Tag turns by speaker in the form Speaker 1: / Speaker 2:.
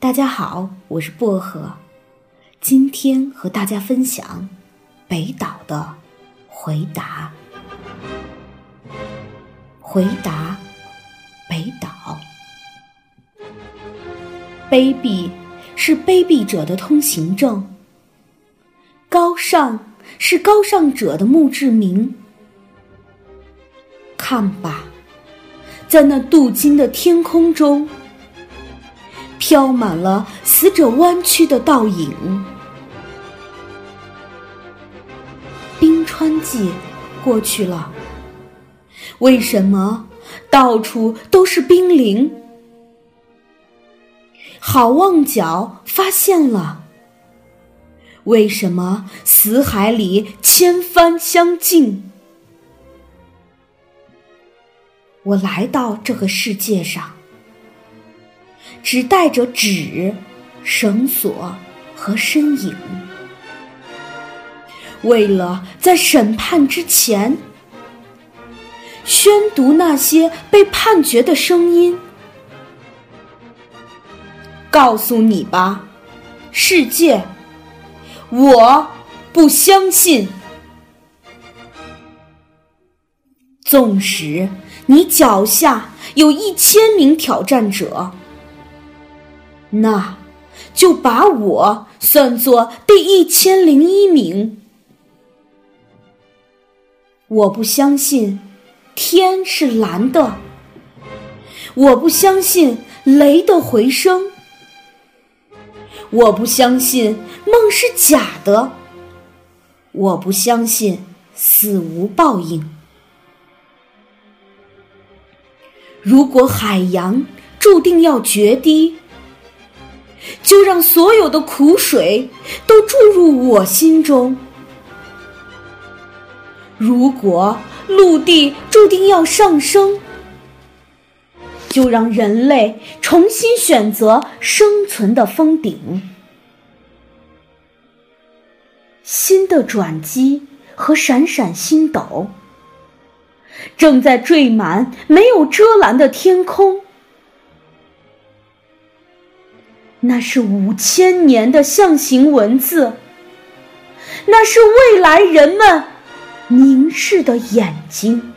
Speaker 1: 大家好，我是薄荷，今天和大家分享北岛的回答。回答，北岛。卑鄙是卑鄙者的通行证，高尚是高尚者的墓志铭。看吧，在那镀金的天空中。飘满了死者弯曲的倒影。冰川季过去了，为什么到处都是冰凌？好望角发现了，为什么死海里千帆相近？我来到这个世界上。只带着纸、绳索和身影，为了在审判之前宣读那些被判决的声音。告诉你吧，世界，我不相信。纵使你脚下有一千名挑战者。那，就把我算作第一千零一名。我不相信天是蓝的，我不相信雷的回声，我不相信梦是假的，我不相信死无报应。如果海洋注定要决堤，就让所有的苦水都注入我心中。如果陆地注定要上升，就让人类重新选择生存的峰顶。新的转机和闪闪星斗，正在缀满没有遮拦的天空。那是五千年的象形文字，那是未来人们凝视的眼睛。